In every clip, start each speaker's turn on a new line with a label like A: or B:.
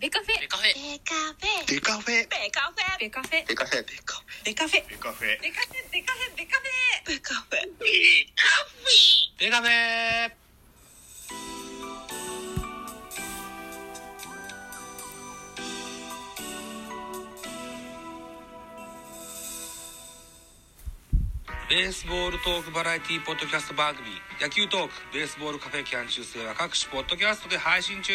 A: ベカフェ。
B: ベカフェ。
A: ベカフェ。
C: デカフェ。
A: ベカフェ。ベカフェ。
C: デカフェ。デカフ
A: ベカフェ。
C: ェデカフェ。
A: ベカフェベカフェベカフェ。ベカフェ。
B: ベカフェ。ベースボールトークバラエティポッドキャスト番組。野球トークベースボールカフェキャン中世は各種ポッドキャストで配信中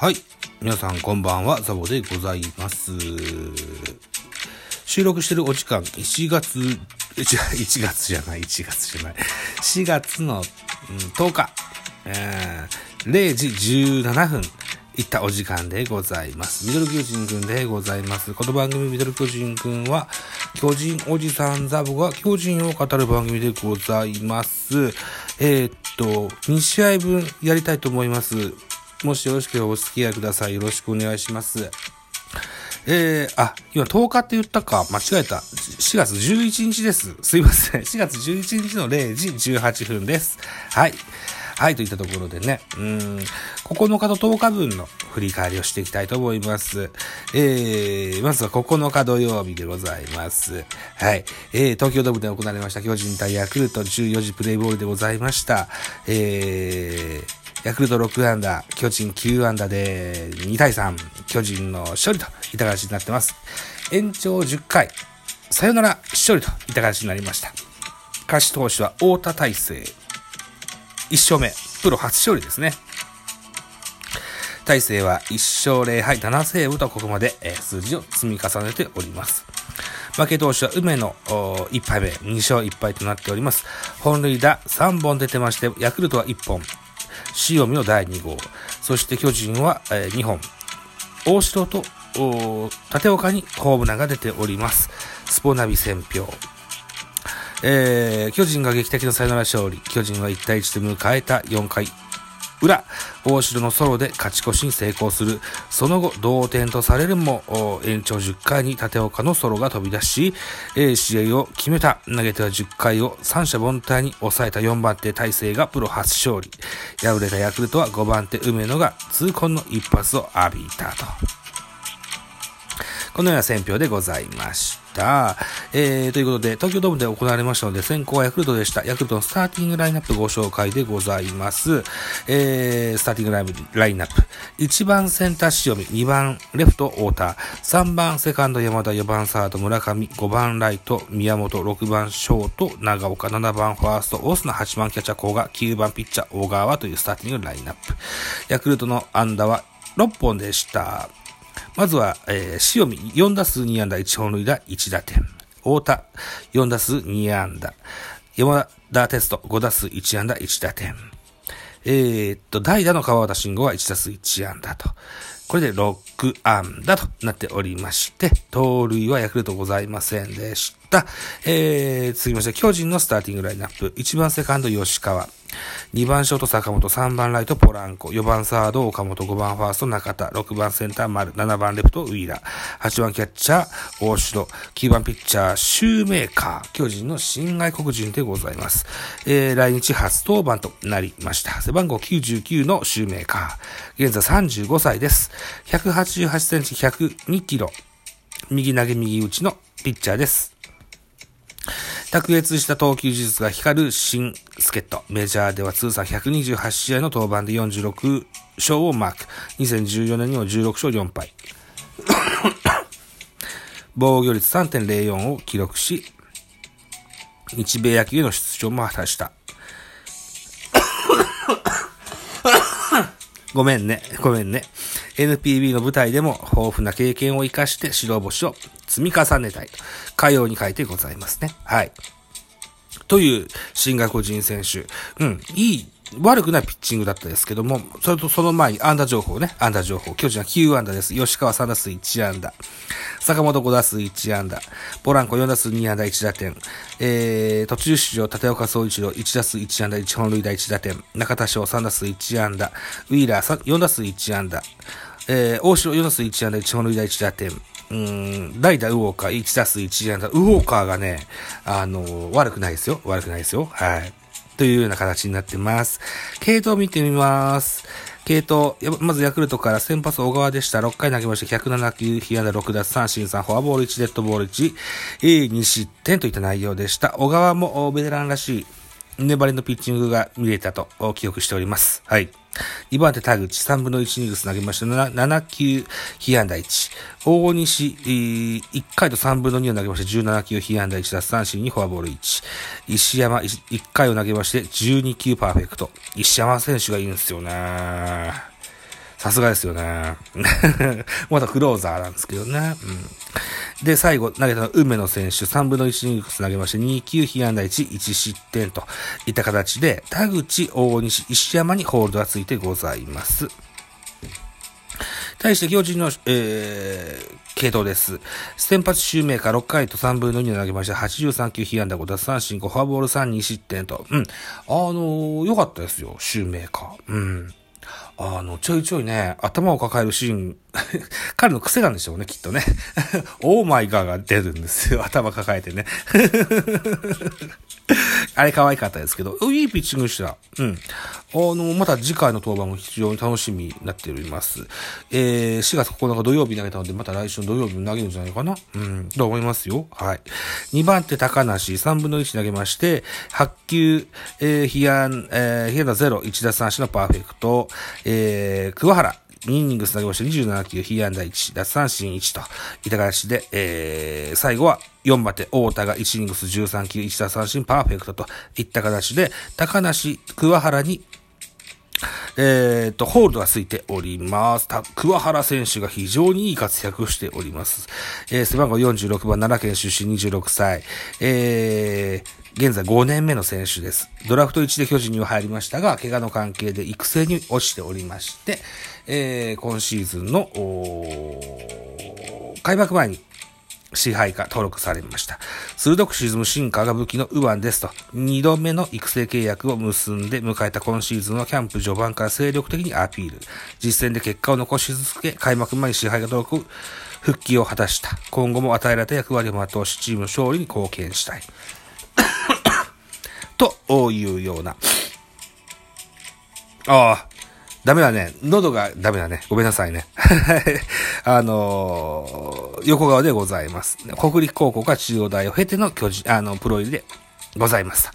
D: はい。皆さんこんばんは、ザボでございます。収録してるお時間、1月、1 1月じゃない、1月じゃない。4月の、うん、10日、えー、0時17分、いったお時間でございます。ミドル巨人くんでございます。この番組ミドル巨人くんは、巨人おじさんザボが巨人を語る番組でございます。えーっと、2試合分やりたいと思います。もしよろしければお付き合いください。よろしくお願いします。えー、あ、今10日って言ったか。間違えた。4月11日です。すいません。4月11日の0時18分です。はい。はい、といったところでね、うん、9日と10日分の振り返りをしていきたいと思います。えー、まずは9日土曜日でございます。はい。えー、東京ドームで行われました巨人対ヤクルト14時プレイボールでございました。えー、ヤクルト6アンダー、巨人9アンダーで2対3、巨人の勝利といった形になってます。延長10回、さよなら勝利といった形になりました。勝ち投手は太田大成。1勝目、プロ初勝利ですね。大勢は1勝0敗7セーブとここまで、数字を積み重ねております。負け投手は梅野1敗目、2勝1敗となっております。本塁打3本出てまして、ヤクルトは1本、塩見の第2号、そして巨人は、え2本、大城と立岡にホームランが出ております。スポナビ戦票。えー、巨人が劇的なサヨナラ勝利。巨人は1対1で迎えた4回裏、大城のソロで勝ち越しに成功する。その後、同点とされるも、延長10回に立岡のソロが飛び出し、えー試合を決めた。投げては10回を三者凡退に抑えた4番手大勢がプロ初勝利。敗れたヤクルトは5番手梅野が痛恨の一発を浴びたと。このような選評でございました。えー、ということで、東京ドームで行われましたので、先行はヤクルトでした。ヤクルトのスターティングラインナップご紹介でございます。えー、スターティングラインラインナップ。1番センター塩見、2番レフト太田、3番セカンド山田、4番サード村上、5番ライト宮本、6番ショート長岡、7番ファーストオスナ、8番キャッチャー甲賀、9番ピッチャー小川というスターティングラインナップ。ヤクルトの安打は6本でした。まずは、えー、塩見、4打数2安打、1本塁打、1打点。太田、4打数2安打。山田テスト、5打数1安打、1打点。えー、っと、代打の川端慎吾は1打数1安打と。これで6安打となっておりまして、盗塁はヤクルトございませんでした。えー、続きまして、巨人のスターティングラインナップ。1番セカンド吉川。2番ショート坂本、3番ライトポランコ、4番サード岡本、5番ファースト中田、6番センター丸、7番レフトウィーラー、8番キャッチャー大城、9番ピッチャーシューメーカー、巨人の新外国人でございます。えー、来日初登板となりました。背番号99のシューメーカー。現在35歳です。188センチ、102キロ。右投げ右打ちのピッチャーです。卓越した投球技術が光る新助っ人。メジャーでは通算128試合の登板で46勝をマーク。2014年には16勝4敗。防御率3.04を記録し、日米野球への出場も果たした。ごめんね、ごめんね。NPB の舞台でも豊富な経験を活かして白星を積み重ねたいと、かように書いてございますね。はい。という新外国人選手。うん、いい悪くないピッチングだったですけども、それとその前に安打情報ね、安打情報。巨人は9安打です。吉川3打数1安打。坂本5打数1安打。ポランコ4打数2安打1打点。えー、途中出場、立岡総一郎1打数1安打1本塁打1打点。中田翔3打数1安打。ウィーラー4打数1安打。えー、大城4打数1安打1本塁打1打点。うん、代打ウォーカー1打数1安打。ウォーカーがね、あのー、悪くないですよ。悪くないですよ。はい。というような形になってます。系統見てみます。系統、まずヤクルトから先発小川でした。6回投げまして107球、被安打6奪三振3、フォアボール1、デッドボール1、えー、2失点といった内容でした。小川もベテランらしい粘りのピッチングが見れたと記憶しております。はい。2番手田口、3分の1イニングス投げました。7, 7球、被安打1。大西、1回と3分の2を投げまして、17球、被安打1、奪三振にフォアボール1。石山、1回を投げまして、12球パーフェクト。石山選手がいいんですよね。さすがですよね。まだクローザーなんですけどね。うんで、最後、投げたのは梅野選手、3分の1イニングス投げまして、2球、被安打1、1失点といった形で、田口、大西、石山にホールドがついてございます。対して巨人の、えー、系統です。先発シューメーカー6回と3分の2を投げました。83球被安打5奪三振5、フォアボール3、2失点と。うん。あのー、良かったですよ、シューメーカー。うん。あの、ちょいちょいね、頭を抱えるシーン、彼の癖なんでしょうね、きっとね。オーマイガーが出るんですよ、頭抱えてね。あれ可愛かったですけど、いいピッチングした。うん。あの、また次回の登板も非常に楽しみになっております。えー、4月9日土曜日投げたので、また来週の土曜日も投げるんじゃないかなうん、と思いますよ。はい。2番手高梨、3分の1投げまして、8球、えー、被安、えー、被安打0、1打3足のパーフェクト、えー、桑原、2イニングス投げまして27球、被安打1、奪三振1と、いった形で、えー、最後は4番手、大田が1イニングス13球、1打三振パーフェクトと。いった形で、高梨、桑原にえっ、ー、と、ホールドがついております。た、桑原選手が非常にいい活躍しております。えー、背番号46番、奈良県出身26歳。えー、現在5年目の選手です。ドラフト1で巨人には入りましたが、怪我の関係で育成に落ちておりまして、えー、今シーズンの、開幕前に支配下登録されました。鋭く沈む進化が武器のウワンですと、二度目の育成契約を結んで迎えた今シーズンはキャンプ序盤から精力的にアピール。実戦で結果を残し続け、開幕前に支配下登録復帰を果たした。今後も与えられた役割を全うし、チーム勝利に貢献したい。というような。ああ、ダメだね。喉がダメだね。ごめんなさいね。あのー、横川でございます。国立高校が中央大を経ての巨人、あの、プロ入りでございます。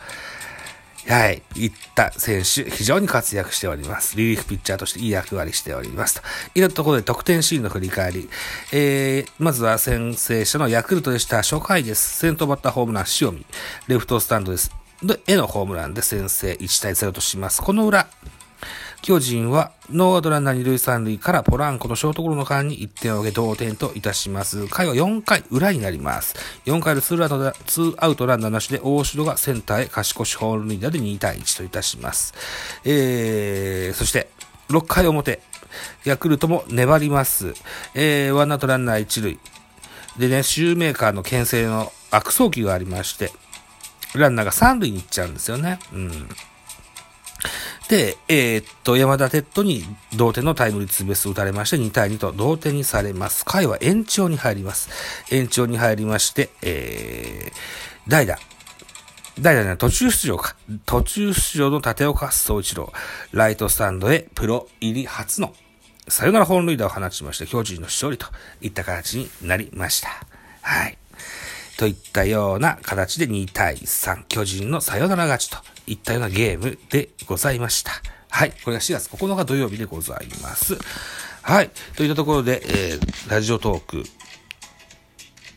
D: はい。いった選手、非常に活躍しております。リリーフピッチャーとしていい役割しておりますと。いろんなところで得点シーンの振り返り。えー、まずは先制者のヤクルトでした初回です。先頭バッターホームラン塩見。レフトスタンドです。で、へのホームランで先制1対0とします。この裏、巨人はノーアウトランナー2塁3塁からポランコのショートゴロの間に1点を挙げ同点といたします。回は4回裏になります。4回のツーアウトツーアウトランナーなしで大城がセンターへ勝ち越しホールリーダーで2対1といたします。えー、そして6回表、ヤクルトも粘ります。えー、ワンアウトランナー1塁。でね、シューメーカーの牽制の悪送球がありまして、ランナーが3塁に行っちゃうんですよね。うん。で、えー、っと、山田哲人に同点のタイムリーツーベース打たれまして、2対2と同点にされます。回は延長に入ります。延長に入りまして、えー、代打。代打ね、途中出場か。途中出場の立岡総一郎。ライトスタンドへプロ入り初のサヨナラ本塁打を放ちまして、巨人の勝利といった形になりました。はい。といったような形で2対3、巨人のサヨナラ勝ちといったようなゲームでございました。はい。これが4月9日土曜日でございます。はい。といったところで、えー、ラジオトーク、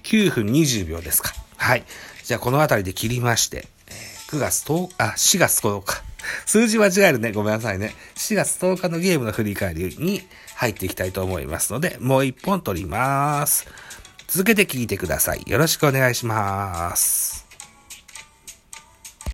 D: 9分20秒ですか。はい。じゃあ、この辺りで切りまして、9月10日、あ、4月10日。数字間違えるね。ごめんなさいね。4月10日のゲームの振り返りに入っていきたいと思いますので、もう一本取ります。続けて聞いてください。よろしくお願いします。